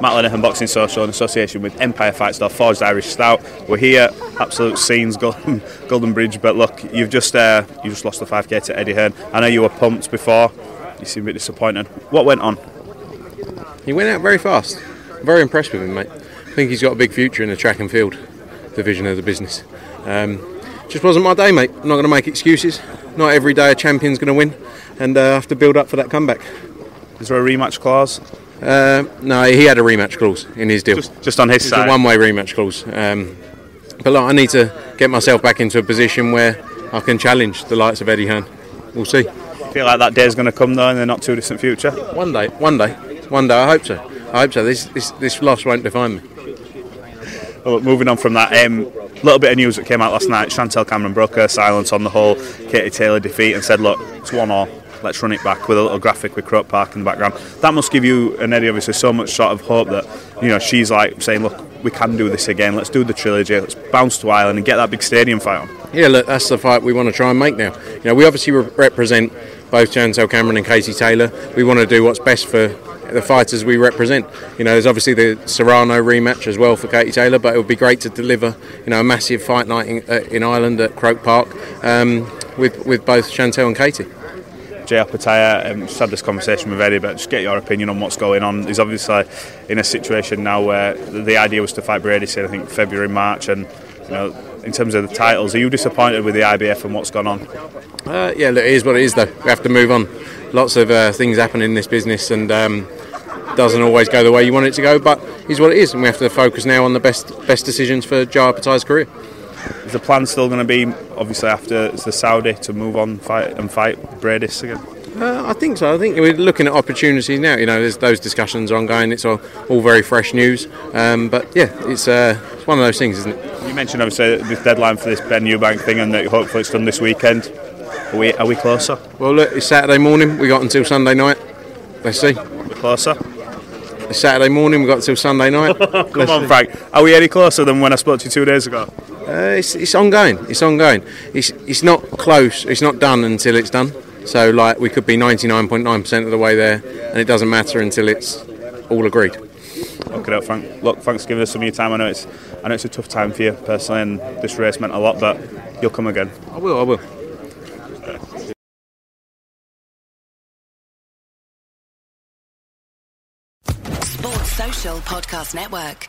Matt Lenihan Boxing Social in association with Empire Fight Store, Forged Irish Stout. We're here, absolute scenes, Golden, Golden Bridge. But look, you've just uh, you just lost the 5k to Eddie Hearn. I know you were pumped before. You seem a bit disappointed. What went on? He went out very fast. Very impressed with him, mate. I think he's got a big future in the track and field division of the business. Um, just wasn't my day, mate. I'm not going to make excuses. Not every day a champion's going to win, and uh, I have to build up for that comeback. Is there a rematch clause? Uh, no, he had a rematch clause in his deal. Just, just on his side. a one-way rematch clause. Um, but look, I need to get myself back into a position where I can challenge the likes of Eddie Hearn. We'll see. feel like that day's going to come though in the not too distant future. One day, one day, one day. I hope so. I hope so. This this, this loss won't define me. Well, look, moving on from that, a um, little bit of news that came out last night. Chantelle Cameron broke her silence on the whole Katie Taylor defeat and said, "Look, it's one all. Let's run it back with a little graphic with Croke Park in the background." That must give you and Eddie obviously so much sort of hope that you know she's like saying, "Look, we can do this again. Let's do the trilogy. Let's bounce to Ireland and get that big stadium fight on." Yeah, look, that's the fight we want to try and make now. You know, we obviously re- represent both Chantelle Cameron and Katie Taylor. We want to do what's best for the fighters we represent. You know, there's obviously the Serrano rematch as well for Katie Taylor, but it would be great to deliver, you know, a massive fight night in, uh, in Ireland at Croke Park um, with with both Chantelle and Katie. Jai Opetaia, um, just had this conversation with Eddie, but just get your opinion on what's going on. He's obviously in a situation now where the idea was to fight Brady, say, I think February, March, and you know, in terms of the titles, are you disappointed with the IBF and what's gone on? Uh, yeah, look, it is what it is, though. We have to move on. Lots of uh, things happen in this business, and um, doesn't always go the way you want it to go. But it's what it is, and we have to focus now on the best best decisions for Joe Opetaia's career. Is the plan still going to be, obviously, after the Saudi to move on fight and fight Briedis again? Uh, I think so. I think we're looking at opportunities now. You know, there's those discussions ongoing. It's all, all very fresh news. Um, but yeah, it's, uh, it's one of those things, isn't it? You mentioned, obviously, this deadline for this Benn Eubank thing and that hopefully it's done this weekend. Are we, are we closer? Well, look, it's Saturday morning. We got until Sunday night. Let's see. We're closer? It's Saturday morning. We got until Sunday night. Come on, Frank. Are we any closer than when I spoke to you two days ago? Uh, it's, it's ongoing. It's ongoing. It's it's not close. It's not done until it's done. So like we could be 99.9% of the way there, and it doesn't matter until it's all agreed. Okay, Frank. Look, thanks for giving us some of your time. I know it's I know it's a tough time for you personally, and this race meant a lot, but you'll come again. I will. I will. Sports Social Podcast Network.